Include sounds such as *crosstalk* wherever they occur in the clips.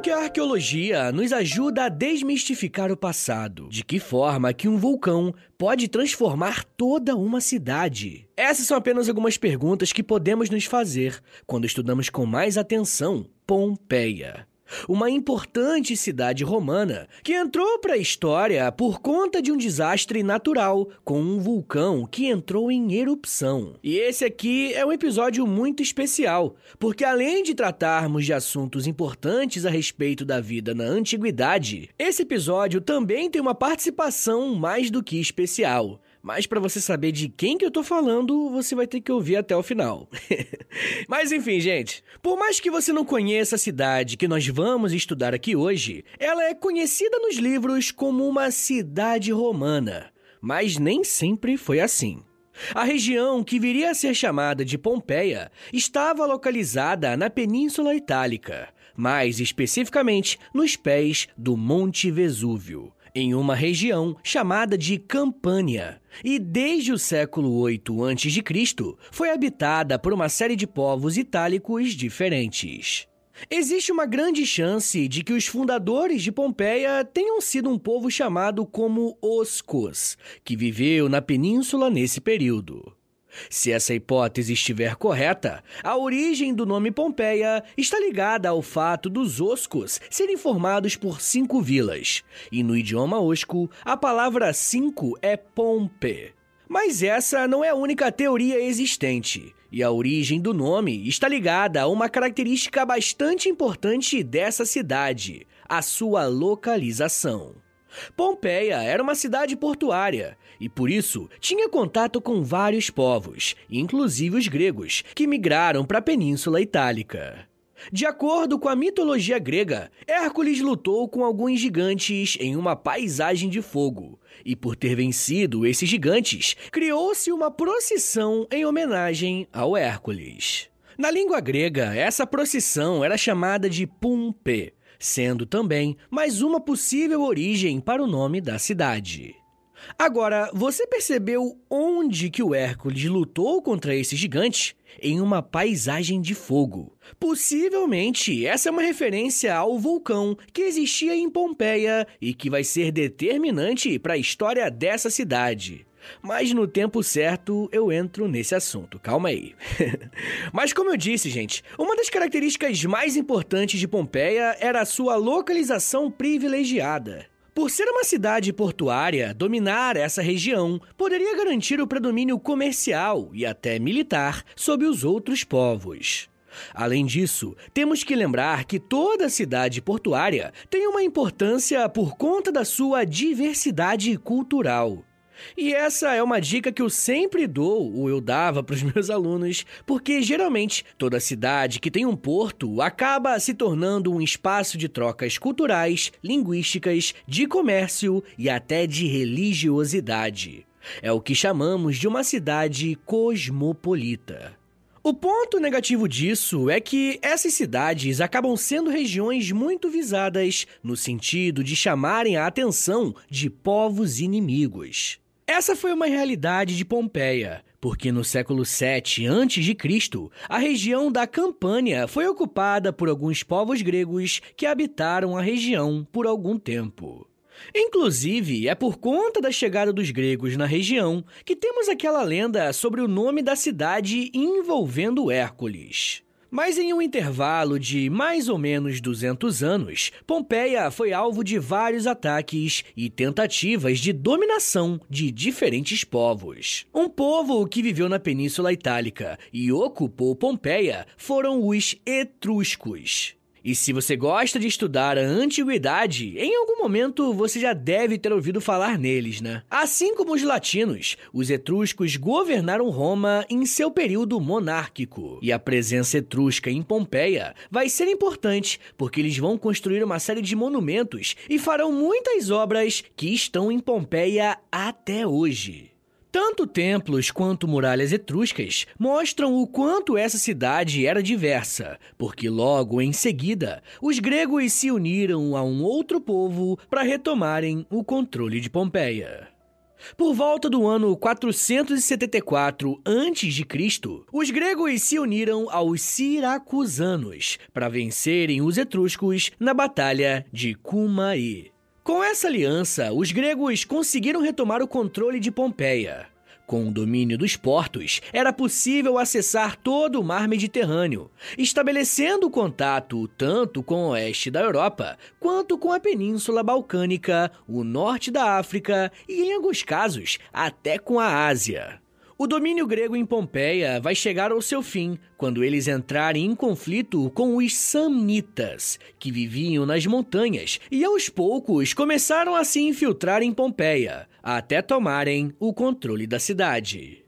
Como que a arqueologia nos ajuda a desmistificar o passado? De que forma que um vulcão pode transformar toda uma cidade? Essas são apenas algumas perguntas que podemos nos fazer quando estudamos com mais atenção Pompeia uma importante cidade romana que entrou para a história por conta de um desastre natural com um vulcão que entrou em erupção. E esse aqui é um episódio muito especial, porque além de tratarmos de assuntos importantes a respeito da vida na antiguidade, esse episódio também tem uma participação mais do que especial. Mas para você saber de quem que eu tô falando, você vai ter que ouvir até o final. *laughs* Mas enfim, gente, por mais que você não conheça a cidade que nós vamos estudar aqui hoje, ela é conhecida nos livros como uma cidade romana, mas nem sempre foi assim. A região que viria a ser chamada de Pompeia estava localizada na Península Itálica, mais especificamente nos pés do Monte Vesúvio em uma região chamada de Campânia, e desde o século VIII a.C. foi habitada por uma série de povos itálicos diferentes. Existe uma grande chance de que os fundadores de Pompeia tenham sido um povo chamado como Oscos, que viveu na península nesse período. Se essa hipótese estiver correta, a origem do nome Pompeia está ligada ao fato dos oscos serem formados por cinco vilas, e no idioma osco, a palavra cinco é pompe. Mas essa não é a única teoria existente, e a origem do nome está ligada a uma característica bastante importante dessa cidade: a sua localização. Pompeia era uma cidade portuária e por isso tinha contato com vários povos, inclusive os gregos, que migraram para a Península Itálica. De acordo com a mitologia grega, Hércules lutou com alguns gigantes em uma paisagem de fogo, e por ter vencido esses gigantes, criou-se uma procissão em homenagem ao Hércules. Na língua grega, essa procissão era chamada de Pumpe, sendo também mais uma possível origem para o nome da cidade. Agora, você percebeu onde que o Hércules lutou contra esse gigante? Em uma paisagem de fogo. Possivelmente, essa é uma referência ao vulcão que existia em Pompeia e que vai ser determinante para a história dessa cidade. Mas no tempo certo eu entro nesse assunto, calma aí. *laughs* Mas como eu disse, gente, uma das características mais importantes de Pompeia era a sua localização privilegiada. Por ser uma cidade portuária, dominar essa região poderia garantir o predomínio comercial e até militar sobre os outros povos. Além disso, temos que lembrar que toda cidade portuária tem uma importância por conta da sua diversidade cultural. E essa é uma dica que eu sempre dou, ou eu dava para os *laughs* meus alunos, porque geralmente toda cidade que tem um porto acaba se tornando um espaço de trocas culturais, linguísticas, de comércio e até de religiosidade. É o que chamamos de uma cidade cosmopolita. O ponto negativo disso é que essas cidades acabam sendo regiões muito visadas no sentido de chamarem a atenção de povos inimigos. Essa foi uma realidade de Pompeia, porque no século 7 a.C., a região da Campânia foi ocupada por alguns povos gregos que habitaram a região por algum tempo. Inclusive, é por conta da chegada dos gregos na região que temos aquela lenda sobre o nome da cidade envolvendo Hércules. Mas em um intervalo de mais ou menos 200 anos, Pompeia foi alvo de vários ataques e tentativas de dominação de diferentes povos. Um povo que viveu na Península Itálica e ocupou Pompeia foram os etruscos. E se você gosta de estudar a antiguidade, em algum momento você já deve ter ouvido falar neles, né? Assim como os latinos, os etruscos governaram Roma em seu período monárquico. E a presença etrusca em Pompeia vai ser importante, porque eles vão construir uma série de monumentos e farão muitas obras que estão em Pompeia até hoje. Tanto templos quanto muralhas etruscas mostram o quanto essa cidade era diversa, porque logo em seguida os gregos se uniram a um outro povo para retomarem o controle de Pompeia. Por volta do ano 474 a.C., os gregos se uniram aos siracusanos para vencerem os etruscos na Batalha de Cumae. Com essa aliança, os gregos conseguiram retomar o controle de Pompeia. Com o domínio dos portos, era possível acessar todo o mar Mediterrâneo, estabelecendo contato tanto com o oeste da Europa quanto com a Península Balcânica, o norte da África e, em alguns casos, até com a Ásia. O domínio grego em Pompeia vai chegar ao seu fim quando eles entrarem em conflito com os Samnitas, que viviam nas montanhas e aos poucos começaram a se infiltrar em Pompeia, até tomarem o controle da cidade.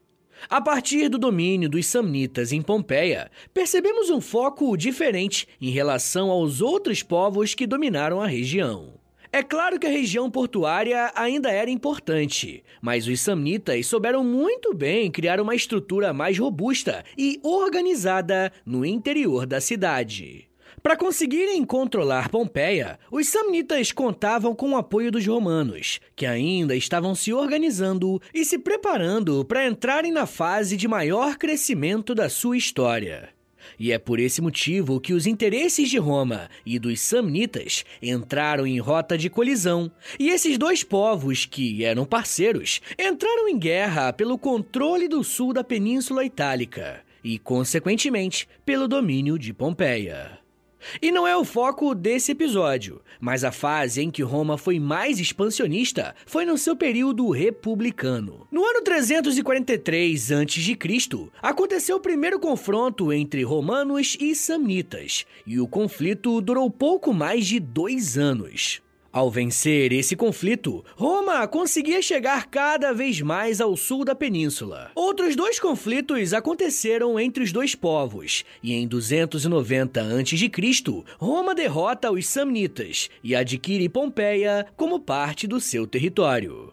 A partir do domínio dos Samnitas em Pompeia, percebemos um foco diferente em relação aos outros povos que dominaram a região. É claro que a região portuária ainda era importante, mas os samnitas souberam muito bem criar uma estrutura mais robusta e organizada no interior da cidade. Para conseguirem controlar Pompeia, os samnitas contavam com o apoio dos romanos, que ainda estavam se organizando e se preparando para entrarem na fase de maior crescimento da sua história. E é por esse motivo que os interesses de Roma e dos samnitas entraram em rota de colisão, e esses dois povos, que eram parceiros, entraram em guerra pelo controle do sul da Península Itálica e, consequentemente, pelo domínio de Pompeia. E não é o foco desse episódio, mas a fase em que Roma foi mais expansionista foi no seu período republicano. No ano 343 a.C., aconteceu o primeiro confronto entre romanos e samnitas, e o conflito durou pouco mais de dois anos. Ao vencer esse conflito, Roma conseguia chegar cada vez mais ao sul da península. Outros dois conflitos aconteceram entre os dois povos, e em 290 a.C., Roma derrota os Samnitas e adquire Pompeia como parte do seu território.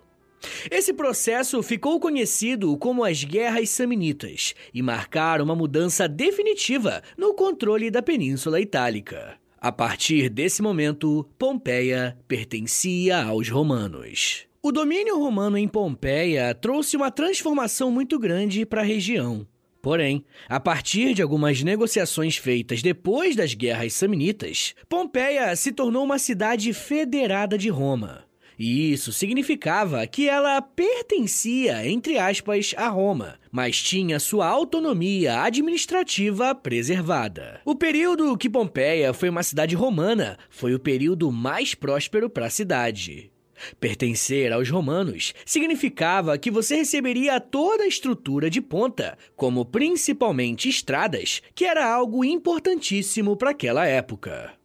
Esse processo ficou conhecido como as Guerras Samnitas e marcaram uma mudança definitiva no controle da Península Itálica. A partir desse momento, Pompeia pertencia aos romanos. O domínio romano em Pompeia trouxe uma transformação muito grande para a região. Porém, a partir de algumas negociações feitas depois das guerras samnitas, Pompeia se tornou uma cidade federada de Roma. E isso significava que ela pertencia, entre aspas, a Roma, mas tinha sua autonomia administrativa preservada. O período que Pompeia foi uma cidade romana foi o período mais próspero para a cidade. Pertencer aos romanos significava que você receberia toda a estrutura de ponta, como principalmente estradas, que era algo importantíssimo para aquela época.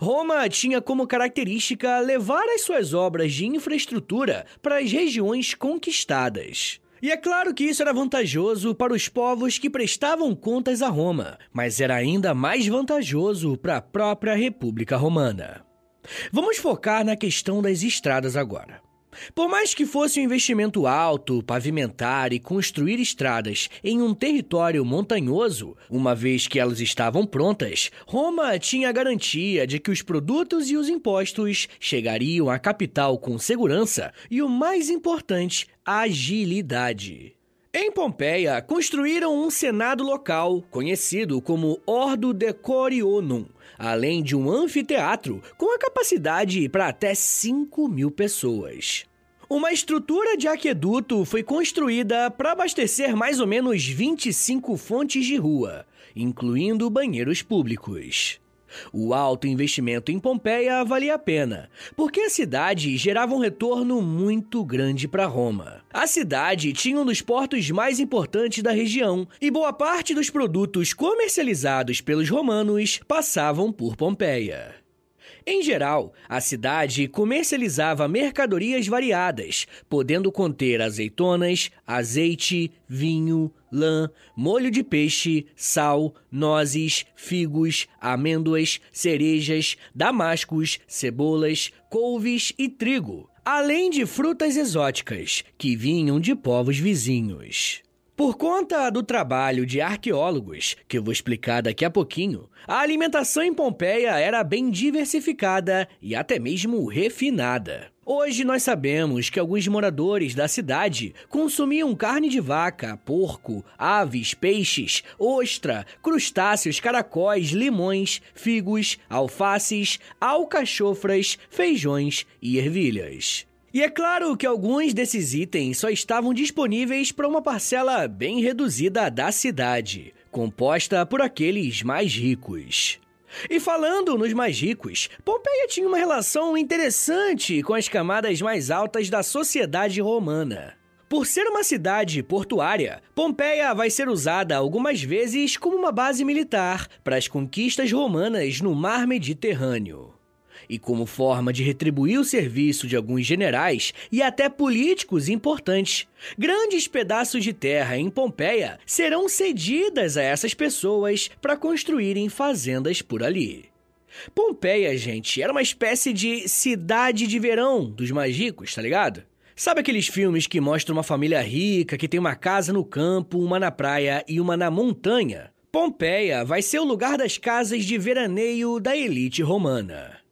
Roma tinha como característica levar as suas obras de infraestrutura para as regiões conquistadas. E é claro que isso era vantajoso para os povos que prestavam contas a Roma, mas era ainda mais vantajoso para a própria República Romana. Vamos focar na questão das estradas agora. Por mais que fosse um investimento alto pavimentar e construir estradas em um território montanhoso, uma vez que elas estavam prontas, Roma tinha a garantia de que os produtos e os impostos chegariam à capital com segurança e, o mais importante, agilidade. Em Pompeia, construíram um senado local, conhecido como Ordo Decorionum, além de um anfiteatro com a capacidade para até 5 mil pessoas. Uma estrutura de aqueduto foi construída para abastecer mais ou menos 25 fontes de rua, incluindo banheiros públicos. O alto investimento em Pompeia valia a pena, porque a cidade gerava um retorno muito grande para Roma. A cidade tinha um dos portos mais importantes da região e boa parte dos produtos comercializados pelos romanos passavam por Pompeia. Em geral, a cidade comercializava mercadorias variadas, podendo conter azeitonas, azeite, vinho, lã, molho de peixe, sal, nozes, figos, amêndoas, cerejas, damascos, cebolas, couves e trigo, além de frutas exóticas que vinham de povos vizinhos. Por conta do trabalho de arqueólogos, que vou explicar daqui a pouquinho, a alimentação em Pompeia era bem diversificada e até mesmo refinada. Hoje nós sabemos que alguns moradores da cidade consumiam carne de vaca, porco, aves, peixes, ostra, crustáceos, caracóis, limões, figos, alfaces, alcachofras, feijões e ervilhas. E é claro que alguns desses itens só estavam disponíveis para uma parcela bem reduzida da cidade, composta por aqueles mais ricos. E falando nos mais ricos, Pompeia tinha uma relação interessante com as camadas mais altas da sociedade romana. Por ser uma cidade portuária, Pompeia vai ser usada algumas vezes como uma base militar para as conquistas romanas no mar Mediterrâneo e como forma de retribuir o serviço de alguns generais e até políticos importantes. Grandes pedaços de terra em Pompeia serão cedidas a essas pessoas para construírem fazendas por ali. Pompeia, gente, era uma espécie de cidade de verão dos mais ricos, tá ligado? Sabe aqueles filmes que mostram uma família rica que tem uma casa no campo, uma na praia e uma na montanha? Pompeia vai ser o lugar das casas de veraneio da elite romana.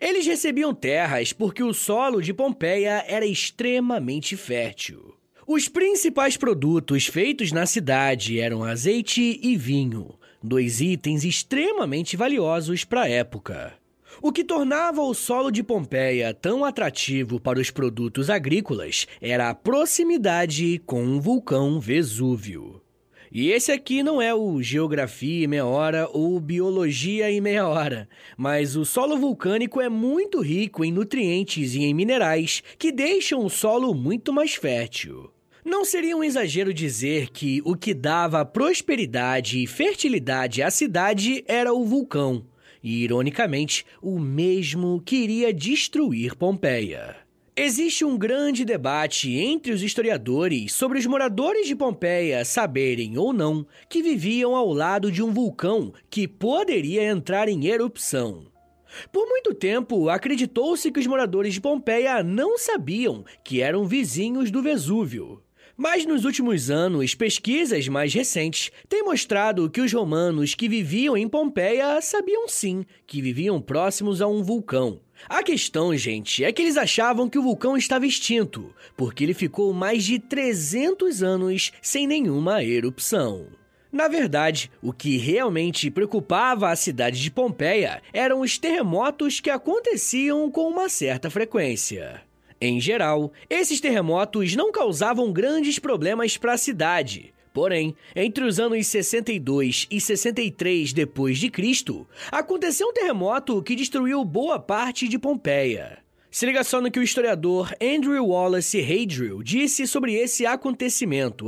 Eles recebiam terras porque o solo de Pompeia era extremamente fértil. Os principais produtos feitos na cidade eram azeite e vinho, dois itens extremamente valiosos para a época. O que tornava o solo de Pompeia tão atrativo para os produtos agrícolas era a proximidade com o vulcão Vesúvio. E esse aqui não é o Geografia em Meia Hora ou Biologia em Meia Hora, mas o solo vulcânico é muito rico em nutrientes e em minerais que deixam o solo muito mais fértil. Não seria um exagero dizer que o que dava prosperidade e fertilidade à cidade era o vulcão, e ironicamente, o mesmo que iria destruir Pompeia. Existe um grande debate entre os historiadores sobre os moradores de Pompeia saberem ou não que viviam ao lado de um vulcão que poderia entrar em erupção. Por muito tempo, acreditou-se que os moradores de Pompeia não sabiam que eram vizinhos do Vesúvio. Mas nos últimos anos, pesquisas mais recentes têm mostrado que os romanos que viviam em Pompeia sabiam sim que viviam próximos a um vulcão. A questão, gente, é que eles achavam que o vulcão estava extinto, porque ele ficou mais de 300 anos sem nenhuma erupção. Na verdade, o que realmente preocupava a cidade de Pompeia eram os terremotos que aconteciam com uma certa frequência. Em geral, esses terremotos não causavam grandes problemas para a cidade, Porém, entre os anos 62 e 63 depois de Cristo, aconteceu um terremoto que destruiu boa parte de Pompeia. Se liga só no que o historiador Andrew Wallace Hadrill disse sobre esse acontecimento,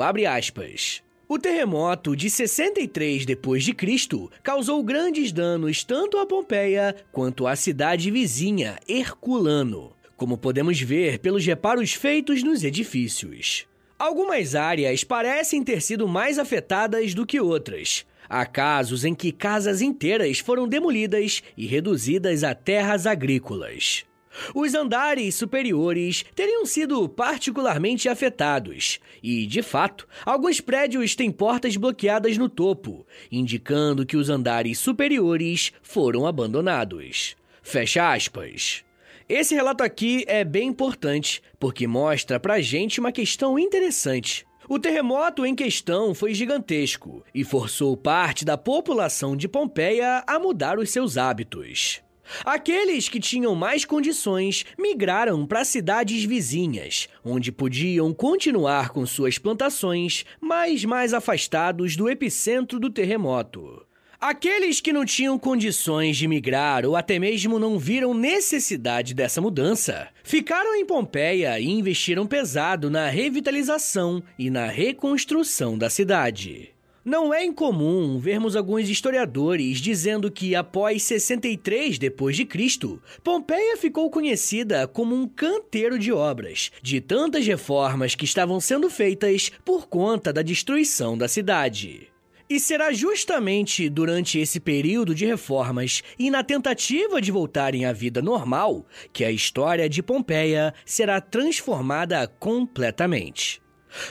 O terremoto de 63 depois de Cristo causou grandes danos tanto a Pompeia quanto à cidade vizinha Herculano, como podemos ver pelos reparos feitos nos edifícios. Algumas áreas parecem ter sido mais afetadas do que outras. Há casos em que casas inteiras foram demolidas e reduzidas a terras agrícolas. Os andares superiores teriam sido particularmente afetados, e, de fato, alguns prédios têm portas bloqueadas no topo, indicando que os andares superiores foram abandonados. Fecha aspas. Esse relato aqui é bem importante porque mostra pra gente uma questão interessante. O terremoto em questão foi gigantesco e forçou parte da população de Pompeia a mudar os seus hábitos. Aqueles que tinham mais condições migraram para cidades vizinhas, onde podiam continuar com suas plantações, mas mais afastados do epicentro do terremoto. Aqueles que não tinham condições de migrar ou até mesmo não viram necessidade dessa mudança, ficaram em Pompeia e investiram pesado na revitalização e na reconstrução da cidade. Não é incomum vermos alguns historiadores dizendo que após 63 depois de Cristo, Pompeia ficou conhecida como um canteiro de obras, de tantas reformas que estavam sendo feitas por conta da destruição da cidade. E será justamente durante esse período de reformas e na tentativa de voltarem à vida normal que a história de Pompeia será transformada completamente.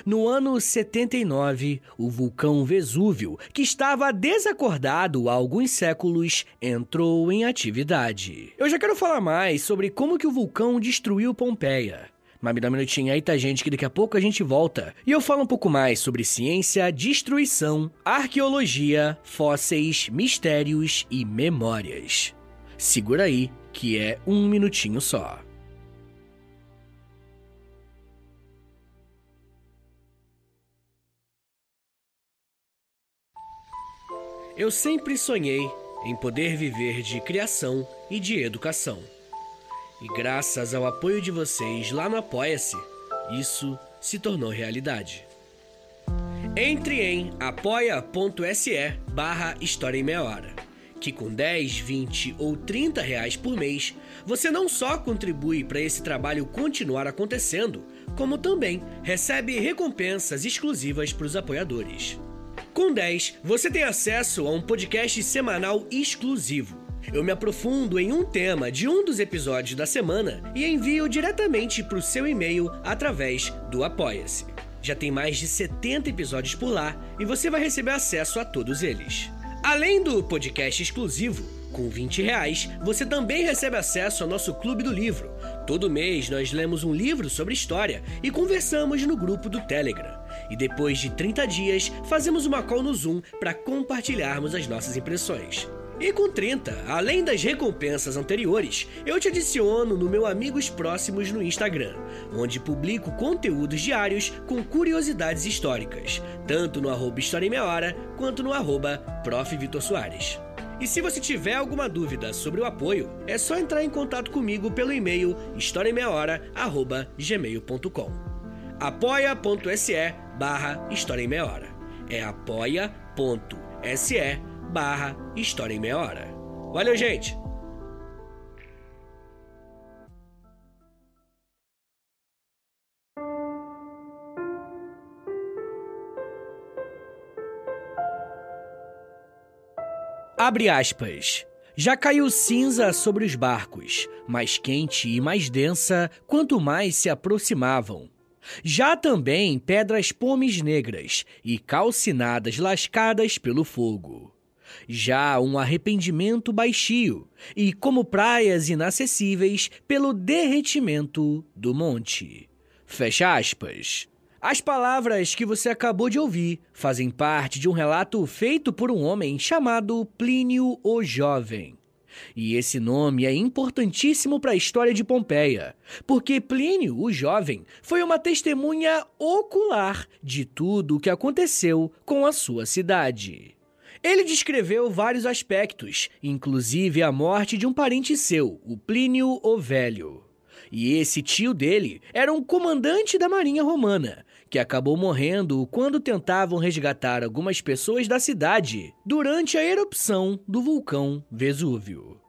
No ano 79, o vulcão Vesúvio, que estava desacordado há alguns séculos, entrou em atividade. Eu já quero falar mais sobre como que o vulcão destruiu Pompeia. Mas me dá um minutinho aí, tá, gente, que daqui a pouco a gente volta. E eu falo um pouco mais sobre ciência, destruição, arqueologia, fósseis, mistérios e memórias. Segura aí, que é um minutinho só. Eu sempre sonhei em poder viver de criação e de educação. E graças ao apoio de vocês lá no Apoia-se, isso se tornou realidade. Entre em apoia.se barra História em Meia Hora, que com 10, 20 ou 30 reais por mês, você não só contribui para esse trabalho continuar acontecendo, como também recebe recompensas exclusivas para os apoiadores. Com 10, você tem acesso a um podcast semanal exclusivo. Eu me aprofundo em um tema de um dos episódios da semana e envio diretamente para o seu e-mail através do Apoia-se. Já tem mais de 70 episódios por lá e você vai receber acesso a todos eles. Além do podcast exclusivo, com 20 reais, você também recebe acesso ao nosso Clube do Livro. Todo mês nós lemos um livro sobre história e conversamos no grupo do Telegram. E depois de 30 dias, fazemos uma call no Zoom para compartilharmos as nossas impressões. E com 30, além das recompensas anteriores, eu te adiciono no meu Amigos Próximos no Instagram, onde publico conteúdos diários com curiosidades históricas, tanto no arroba História em Meia Hora, quanto no arroba Prof. Vitor Soares. E se você tiver alguma dúvida sobre o apoio, é só entrar em contato comigo pelo e-mail historiaemmeiahora.gmail.com apoia.se barra História em Meia Hora. É apoia.se barra História em Meia Hora. Valeu, gente! Abre aspas. Já caiu cinza sobre os barcos, mais quente e mais densa quanto mais se aproximavam. Já também pedras pomes negras e calcinadas lascadas pelo fogo. Já um arrependimento baixio e como praias inacessíveis pelo derretimento do monte. Fecha aspas. As palavras que você acabou de ouvir fazem parte de um relato feito por um homem chamado Plínio o Jovem. E esse nome é importantíssimo para a história de Pompeia, porque Plínio, o jovem, foi uma testemunha ocular de tudo o que aconteceu com a sua cidade. Ele descreveu vários aspectos, inclusive a morte de um parente seu, o Plínio o Velho. E esse tio dele era um comandante da Marinha Romana, que acabou morrendo quando tentavam resgatar algumas pessoas da cidade durante a erupção do vulcão Vesúvio.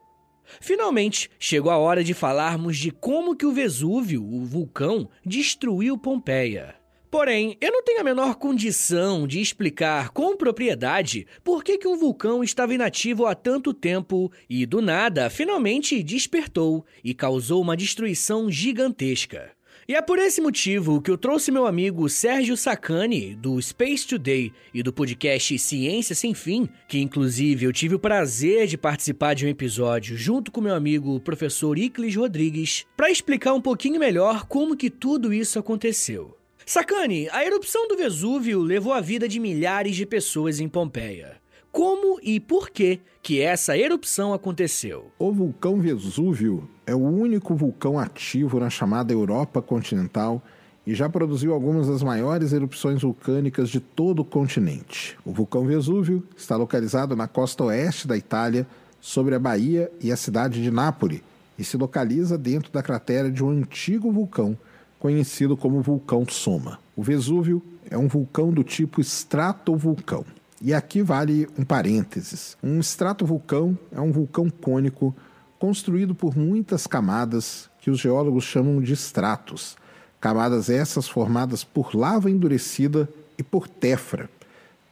Finalmente, chegou a hora de falarmos de como que o Vesúvio, o vulcão, destruiu Pompeia. Porém, eu não tenho a menor condição de explicar com propriedade por que, que um vulcão estava inativo há tanto tempo e, do nada, finalmente despertou e causou uma destruição gigantesca. E é por esse motivo que eu trouxe meu amigo Sérgio Sacani, do Space Today e do podcast Ciência Sem Fim, que inclusive eu tive o prazer de participar de um episódio junto com meu amigo professor Iclis Rodrigues, para explicar um pouquinho melhor como que tudo isso aconteceu. Sacani, a erupção do Vesúvio levou a vida de milhares de pessoas em Pompeia. Como e por que que essa erupção aconteceu? O vulcão Vesúvio é o único vulcão ativo na chamada Europa continental e já produziu algumas das maiores erupções vulcânicas de todo o continente. O vulcão Vesúvio está localizado na costa oeste da Itália, sobre a Bahia e a cidade de Nápoles, e se localiza dentro da cratera de um antigo vulcão conhecido como vulcão Soma. O Vesúvio é um vulcão do tipo estratovulcão. E aqui vale um parênteses. Um estratovulcão é um vulcão cônico construído por muitas camadas que os geólogos chamam de estratos. Camadas essas formadas por lava endurecida e por tefra.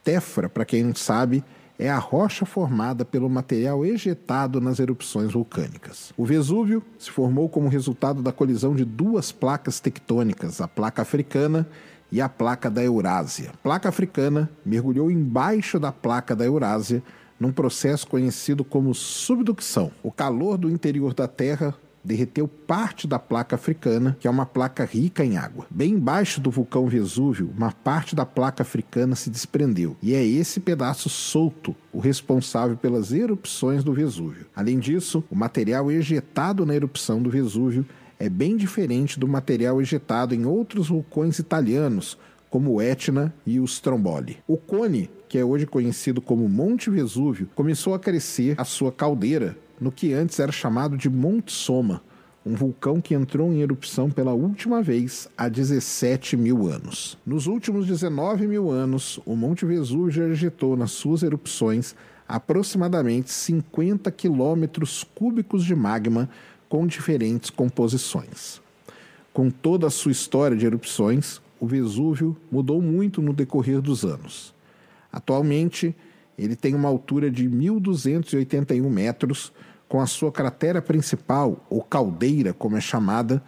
Tefra, para quem não sabe, é a rocha formada pelo material ejetado nas erupções vulcânicas. O Vesúvio se formou como resultado da colisão de duas placas tectônicas, a placa africana e a placa da Eurásia. A placa africana mergulhou embaixo da placa da Eurásia num processo conhecido como subducção. O calor do interior da Terra derreteu parte da placa africana, que é uma placa rica em água. Bem embaixo do vulcão Vesúvio, uma parte da placa africana se desprendeu, e é esse pedaço solto o responsável pelas erupções do Vesúvio. Além disso, o material ejetado na erupção do Vesúvio é bem diferente do material ejetado em outros vulcões italianos, como o Etna e o Stromboli. O cone, que é hoje conhecido como Monte Vesúvio, começou a crescer a sua caldeira no que antes era chamado de Monte Soma, um vulcão que entrou em erupção pela última vez há 17 mil anos. Nos últimos 19 mil anos, o Monte Vesúvio ejetou nas suas erupções aproximadamente 50 quilômetros cúbicos de magma com diferentes composições. Com toda a sua história de erupções, o Vesúvio mudou muito no decorrer dos anos. Atualmente, ele tem uma altura de 1.281 metros, com a sua cratera principal, ou caldeira, como é chamada,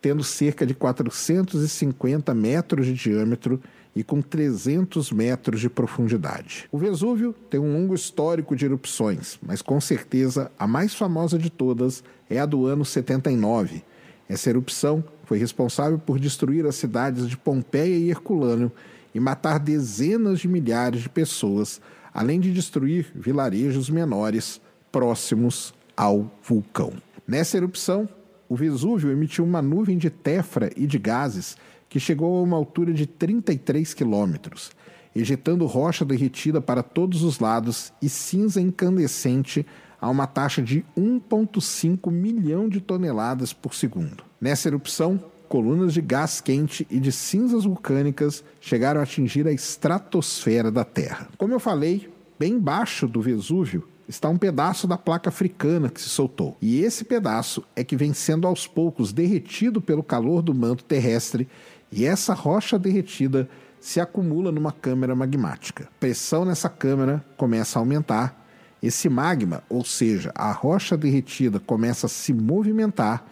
tendo cerca de 450 metros de diâmetro e com 300 metros de profundidade. O Vesúvio tem um longo histórico de erupções, mas com certeza a mais famosa de todas é a do ano 79. Essa erupção foi responsável por destruir as cidades de Pompeia e Herculâneo e matar dezenas de milhares de pessoas, além de destruir vilarejos menores próximos ao vulcão. Nessa erupção, o Vesúvio emitiu uma nuvem de tefra e de gases que chegou a uma altura de 33 quilômetros, ejetando rocha derretida para todos os lados e cinza incandescente a uma taxa de 1,5 milhão de toneladas por segundo. Nessa erupção, colunas de gás quente e de cinzas vulcânicas chegaram a atingir a estratosfera da Terra. Como eu falei, bem embaixo do Vesúvio está um pedaço da placa africana que se soltou. E esse pedaço é que vem sendo aos poucos derretido pelo calor do manto terrestre, e essa rocha derretida se acumula numa câmara magmática. Pressão nessa câmara começa a aumentar. Esse magma, ou seja, a rocha derretida, começa a se movimentar.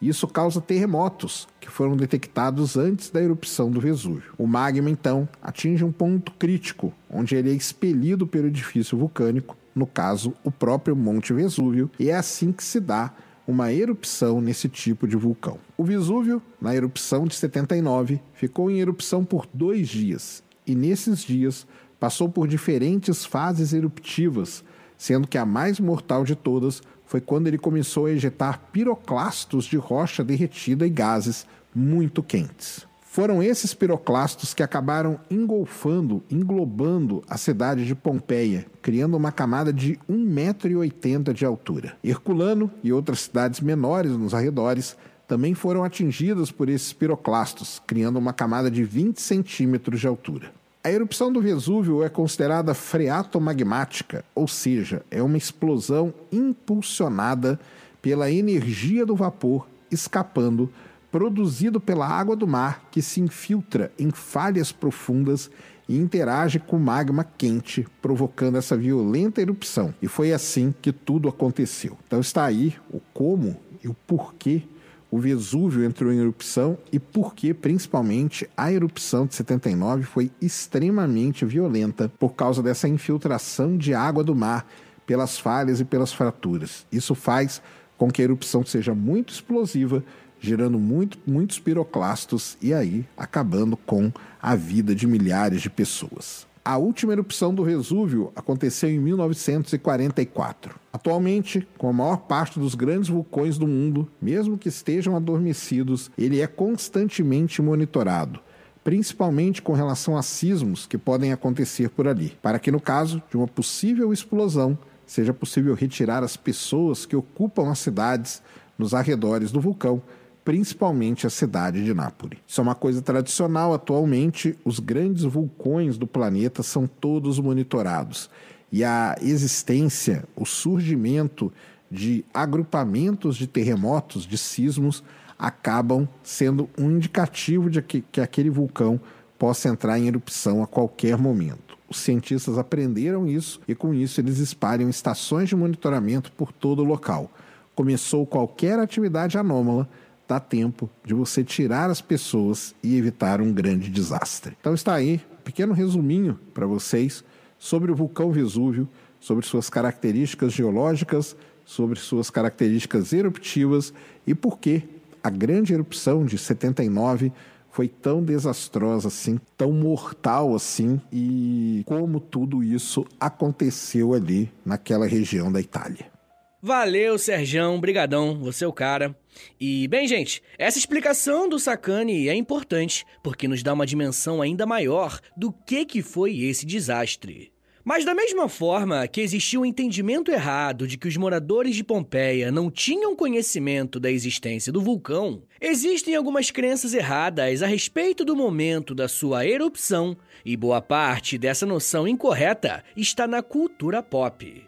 E isso causa terremotos que foram detectados antes da erupção do Vesúvio. O magma, então, atinge um ponto crítico, onde ele é expelido pelo edifício vulcânico no caso, o próprio Monte Vesúvio, e é assim que se dá uma erupção nesse tipo de vulcão. O Vesúvio, na erupção de 79, ficou em erupção por dois dias, e nesses dias passou por diferentes fases eruptivas, sendo que a mais mortal de todas foi quando ele começou a ejetar piroclastos de rocha derretida e gases muito quentes. Foram esses piroclastos que acabaram engolfando, englobando a cidade de Pompeia, criando uma camada de 1,80m de altura. Herculano e outras cidades menores nos arredores também foram atingidas por esses piroclastos, criando uma camada de 20 centímetros de altura. A erupção do Vesúvio é considerada freatomagmática, ou seja, é uma explosão impulsionada pela energia do vapor escapando produzido pela água do mar que se infiltra em falhas profundas e interage com magma quente, provocando essa violenta erupção. E foi assim que tudo aconteceu. Então está aí o como e o porquê o Vesúvio entrou em erupção e por que, principalmente, a erupção de 79 foi extremamente violenta por causa dessa infiltração de água do mar pelas falhas e pelas fraturas. Isso faz com que a erupção seja muito explosiva gerando muito, muitos piroclastos e aí acabando com a vida de milhares de pessoas. A última erupção do Vesúvio aconteceu em 1944. Atualmente, com a maior parte dos grandes vulcões do mundo, mesmo que estejam adormecidos, ele é constantemente monitorado, principalmente com relação a sismos que podem acontecer por ali, para que no caso de uma possível explosão, seja possível retirar as pessoas que ocupam as cidades nos arredores do vulcão principalmente a cidade de Nápoles. Isso é uma coisa tradicional atualmente, os grandes vulcões do planeta são todos monitorados. E a existência, o surgimento de agrupamentos de terremotos, de sismos, acabam sendo um indicativo de que, que aquele vulcão possa entrar em erupção a qualquer momento. Os cientistas aprenderam isso e, com isso, eles espalham estações de monitoramento por todo o local. Começou qualquer atividade anômala, dá tempo de você tirar as pessoas e evitar um grande desastre. Então está aí, um pequeno resuminho para vocês sobre o vulcão Vesúvio, sobre suas características geológicas, sobre suas características eruptivas e por que a grande erupção de 79 foi tão desastrosa assim, tão mortal assim, e como tudo isso aconteceu ali naquela região da Itália. Valeu, Serjão, brigadão, você é o cara. E, bem, gente, essa explicação do Sacani é importante, porque nos dá uma dimensão ainda maior do que que foi esse desastre. Mas da mesma forma que existia um entendimento errado de que os moradores de Pompeia não tinham conhecimento da existência do vulcão, existem algumas crenças erradas a respeito do momento da sua erupção, e boa parte dessa noção incorreta está na cultura pop.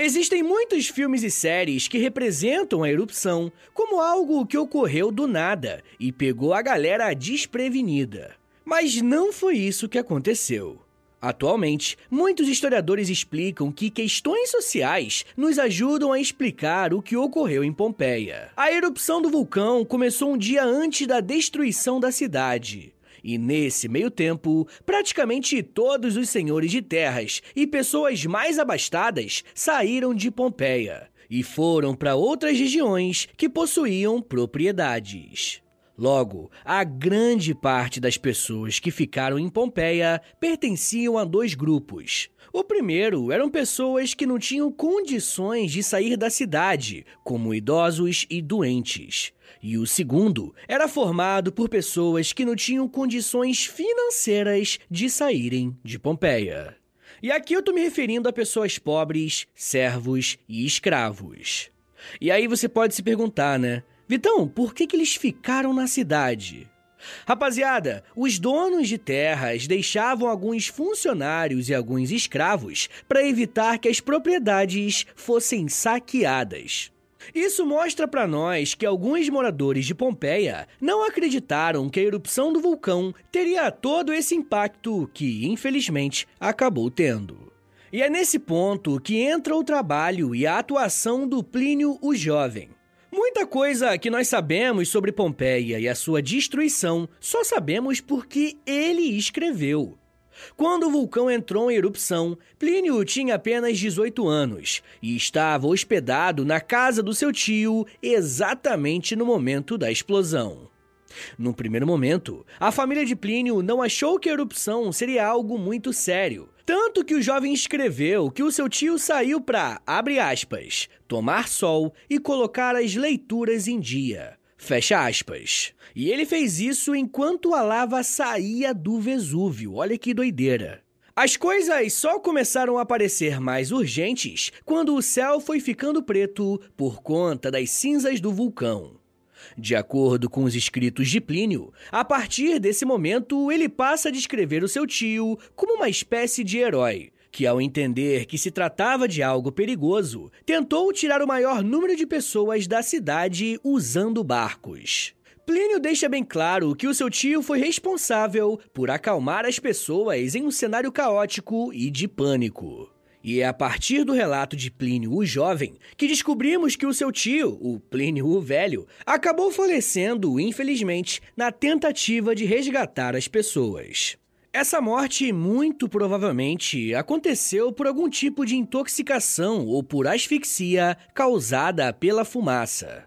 Existem muitos filmes e séries que representam a erupção como algo que ocorreu do nada e pegou a galera desprevenida. Mas não foi isso que aconteceu. Atualmente, muitos historiadores explicam que questões sociais nos ajudam a explicar o que ocorreu em Pompeia. A erupção do vulcão começou um dia antes da destruição da cidade. E nesse meio tempo, praticamente todos os senhores de terras e pessoas mais abastadas saíram de Pompeia e foram para outras regiões que possuíam propriedades. Logo, a grande parte das pessoas que ficaram em Pompeia pertenciam a dois grupos. O primeiro eram pessoas que não tinham condições de sair da cidade, como idosos e doentes. E o segundo era formado por pessoas que não tinham condições financeiras de saírem de Pompeia. E aqui eu estou me referindo a pessoas pobres, servos e escravos. E aí você pode se perguntar, né? Vitão, por que, que eles ficaram na cidade? Rapaziada, os donos de terras deixavam alguns funcionários e alguns escravos para evitar que as propriedades fossem saqueadas. Isso mostra para nós que alguns moradores de Pompeia não acreditaram que a erupção do vulcão teria todo esse impacto que, infelizmente, acabou tendo. E é nesse ponto que entra o trabalho e a atuação do Plínio o Jovem. Muita coisa que nós sabemos sobre Pompeia e a sua destruição só sabemos porque ele escreveu. Quando o vulcão entrou em erupção, Plínio tinha apenas 18 anos e estava hospedado na casa do seu tio exatamente no momento da explosão. No primeiro momento, a família de Plínio não achou que a erupção seria algo muito sério, tanto que o jovem escreveu que o seu tio saiu para, abre aspas, tomar sol e colocar as leituras em dia. Fecha aspas. E ele fez isso enquanto a lava saía do Vesúvio. Olha que doideira. As coisas só começaram a parecer mais urgentes quando o céu foi ficando preto por conta das cinzas do vulcão. De acordo com os escritos de Plínio, a partir desse momento ele passa a descrever o seu tio como uma espécie de herói, que, ao entender que se tratava de algo perigoso, tentou tirar o maior número de pessoas da cidade usando barcos. Plínio deixa bem claro que o seu tio foi responsável por acalmar as pessoas em um cenário caótico e de pânico. E é a partir do relato de Plínio o Jovem que descobrimos que o seu tio, o Plínio o Velho, acabou falecendo, infelizmente, na tentativa de resgatar as pessoas. Essa morte muito provavelmente aconteceu por algum tipo de intoxicação ou por asfixia causada pela fumaça.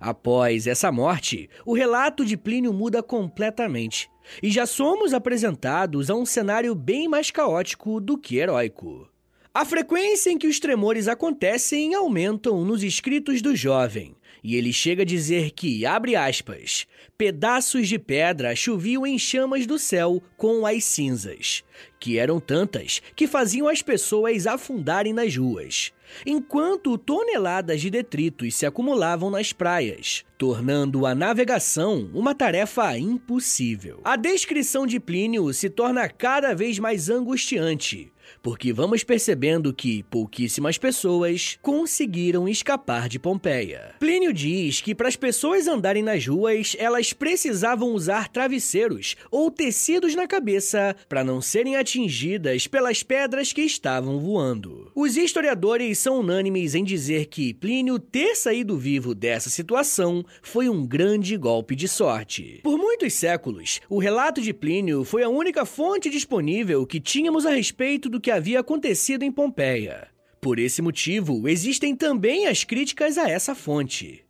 Após essa morte, o relato de Plínio muda completamente e já somos apresentados a um cenário bem mais caótico do que heróico. A frequência em que os tremores acontecem aumentam nos escritos do jovem, e ele chega a dizer que, abre aspas, pedaços de pedra choviam em chamas do céu com as cinzas, que eram tantas que faziam as pessoas afundarem nas ruas, enquanto toneladas de detritos se acumulavam nas praias, tornando a navegação uma tarefa impossível. A descrição de Plínio se torna cada vez mais angustiante, porque vamos percebendo que pouquíssimas pessoas conseguiram escapar de Pompeia. Plínio diz que para as pessoas andarem nas ruas, elas precisavam usar travesseiros ou tecidos na cabeça para não serem atingidas pelas pedras que estavam voando. Os historiadores são unânimes em dizer que Plínio ter saído vivo dessa situação foi um grande golpe de sorte. Por muitos séculos, o relato de Plínio foi a única fonte disponível que tínhamos a respeito do que havia acontecido em Pompeia. Por esse motivo, existem também as críticas a essa fonte.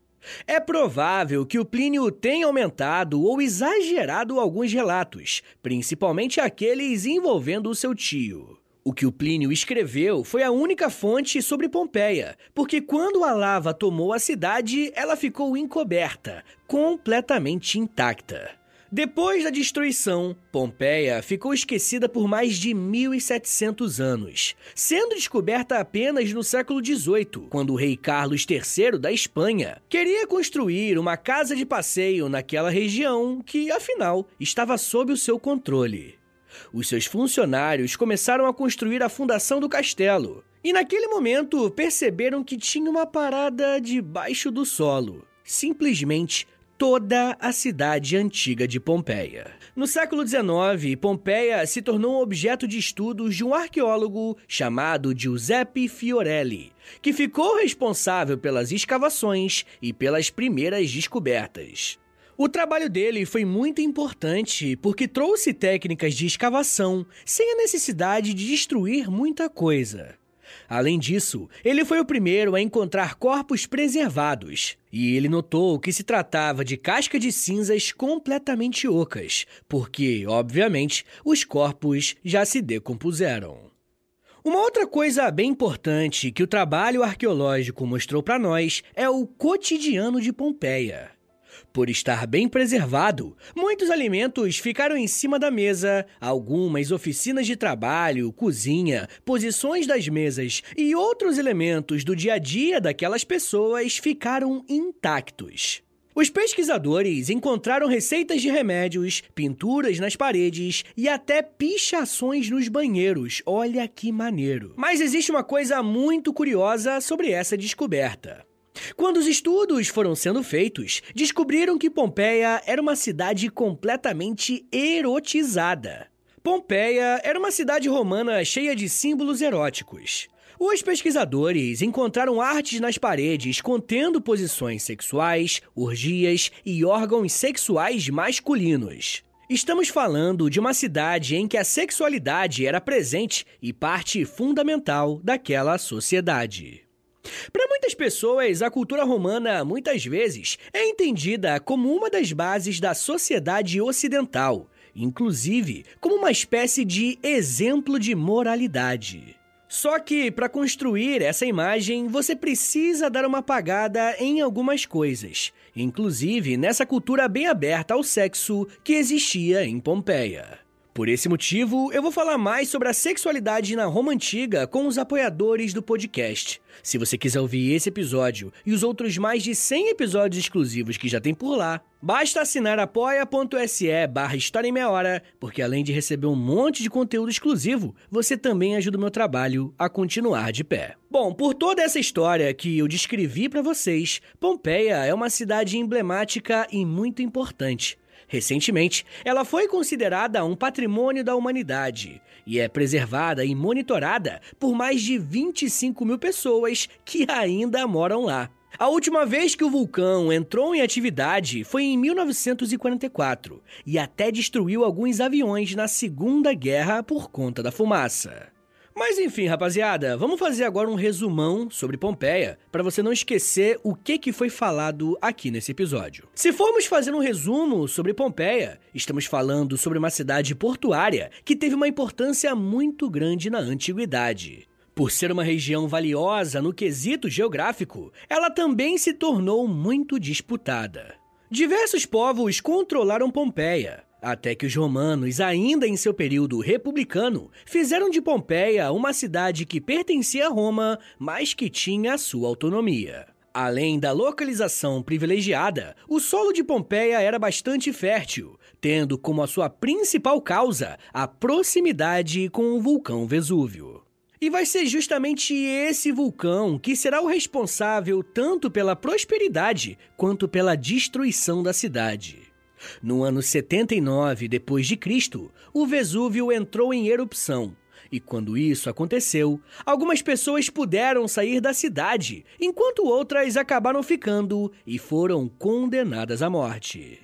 É provável que o Plínio tenha aumentado ou exagerado alguns relatos, principalmente aqueles envolvendo o seu tio. O que o Plínio escreveu foi a única fonte sobre Pompeia, porque quando a lava tomou a cidade, ela ficou encoberta, completamente intacta. Depois da destruição, Pompeia ficou esquecida por mais de 1700 anos, sendo descoberta apenas no século XVIII, quando o rei Carlos III da Espanha queria construir uma casa de passeio naquela região que, afinal, estava sob o seu controle. Os seus funcionários começaram a construir a fundação do castelo, e naquele momento perceberam que tinha uma parada debaixo do solo. Simplesmente toda a cidade antiga de Pompeia. No século XIX, Pompeia se tornou objeto de estudos de um arqueólogo chamado Giuseppe Fiorelli, que ficou responsável pelas escavações e pelas primeiras descobertas. O trabalho dele foi muito importante porque trouxe técnicas de escavação sem a necessidade de destruir muita coisa. Além disso, ele foi o primeiro a encontrar corpos preservados, e ele notou que se tratava de casca de cinzas completamente ocas, porque, obviamente, os corpos já se decompuseram. Uma outra coisa bem importante que o trabalho arqueológico mostrou para nós é o cotidiano de Pompeia. Por estar bem preservado, muitos alimentos ficaram em cima da mesa, algumas oficinas de trabalho, cozinha, posições das mesas e outros elementos do dia a dia daquelas pessoas ficaram intactos. Os pesquisadores encontraram receitas de remédios, pinturas nas paredes e até pichações nos banheiros. Olha que maneiro. Mas existe uma coisa muito curiosa sobre essa descoberta. Quando os estudos foram sendo feitos, descobriram que Pompeia era uma cidade completamente erotizada. Pompeia era uma cidade romana cheia de símbolos eróticos. Os pesquisadores encontraram artes nas paredes contendo posições sexuais, orgias e órgãos sexuais masculinos. Estamos falando de uma cidade em que a sexualidade era presente e parte fundamental daquela sociedade. Para muitas pessoas, a cultura romana muitas vezes é entendida como uma das bases da sociedade ocidental, inclusive como uma espécie de exemplo de moralidade. Só que para construir essa imagem, você precisa dar uma apagada em algumas coisas, inclusive nessa cultura bem aberta ao sexo que existia em Pompeia. Por esse motivo, eu vou falar mais sobre a sexualidade na Roma Antiga com os apoiadores do podcast. Se você quiser ouvir esse episódio e os outros mais de 100 episódios exclusivos que já tem por lá, basta assinar apoia.se barra História em Meia Hora, porque além de receber um monte de conteúdo exclusivo, você também ajuda o meu trabalho a continuar de pé. Bom, por toda essa história que eu descrevi para vocês, Pompeia é uma cidade emblemática e muito importante. Recentemente, ela foi considerada um patrimônio da humanidade e é preservada e monitorada por mais de 25 mil pessoas que ainda moram lá. A última vez que o vulcão entrou em atividade foi em 1944 e até destruiu alguns aviões na Segunda Guerra por conta da fumaça. Mas enfim, rapaziada, vamos fazer agora um resumão sobre Pompeia, para você não esquecer o que, que foi falado aqui nesse episódio. Se formos fazer um resumo sobre Pompeia, estamos falando sobre uma cidade portuária que teve uma importância muito grande na antiguidade. Por ser uma região valiosa no quesito geográfico, ela também se tornou muito disputada. Diversos povos controlaram Pompeia, até que os romanos, ainda em seu período republicano, fizeram de Pompeia uma cidade que pertencia a Roma, mas que tinha sua autonomia. Além da localização privilegiada, o solo de Pompeia era bastante fértil, tendo como a sua principal causa a proximidade com o vulcão Vesúvio. E vai ser justamente esse vulcão que será o responsável tanto pela prosperidade quanto pela destruição da cidade. No ano 79 depois de Cristo, o Vesúvio entrou em erupção. E quando isso aconteceu, algumas pessoas puderam sair da cidade, enquanto outras acabaram ficando e foram condenadas à morte.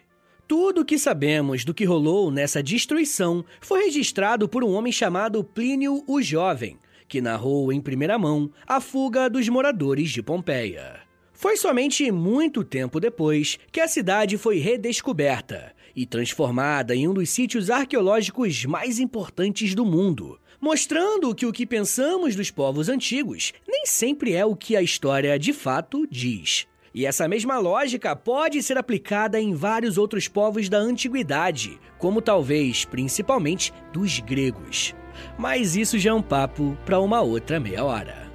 Tudo o que sabemos do que rolou nessa destruição foi registrado por um homem chamado Plínio o Jovem, que narrou em primeira mão a fuga dos moradores de Pompeia. Foi somente muito tempo depois que a cidade foi redescoberta e transformada em um dos sítios arqueológicos mais importantes do mundo, mostrando que o que pensamos dos povos antigos nem sempre é o que a história de fato diz. E essa mesma lógica pode ser aplicada em vários outros povos da antiguidade, como talvez principalmente dos gregos. Mas isso já é um papo para uma outra meia hora.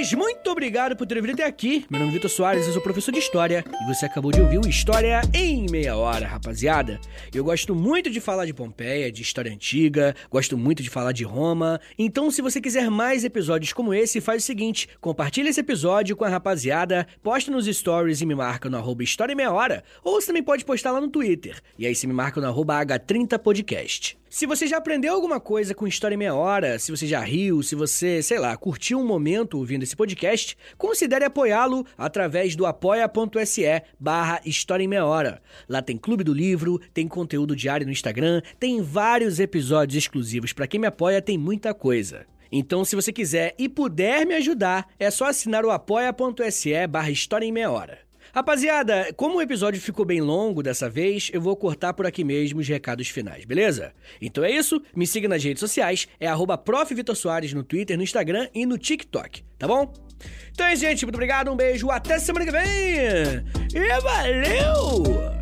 Muito obrigado por ter vindo até aqui. Meu nome é Vitor Soares, eu sou professor de História e você acabou de ouvir o História em Meia Hora, rapaziada. Eu gosto muito de falar de Pompeia, de história antiga, gosto muito de falar de Roma. Então, se você quiser mais episódios como esse, faz o seguinte: compartilha esse episódio com a rapaziada, posta nos stories e me marca no arroba História em Meia Hora, ou você também pode postar lá no Twitter. E aí você me marca no arroba H30podcast. Se você já aprendeu alguma coisa com História em Meia Hora, se você já riu, se você, sei lá, curtiu um momento ouvindo esse podcast, considere apoiá-lo através do apoia.se barra História em Meia Hora. Lá tem Clube do Livro, tem conteúdo diário no Instagram, tem vários episódios exclusivos. Para quem me apoia, tem muita coisa. Então, se você quiser e puder me ajudar, é só assinar o apoia.se barra História em Meia Hora. Rapaziada, como o episódio ficou bem longo dessa vez, eu vou cortar por aqui mesmo os recados finais, beleza? Então é isso, me siga nas redes sociais, é arroba no Twitter, no Instagram e no TikTok, tá bom? Então é isso, gente, muito obrigado, um beijo, até semana que vem! E valeu!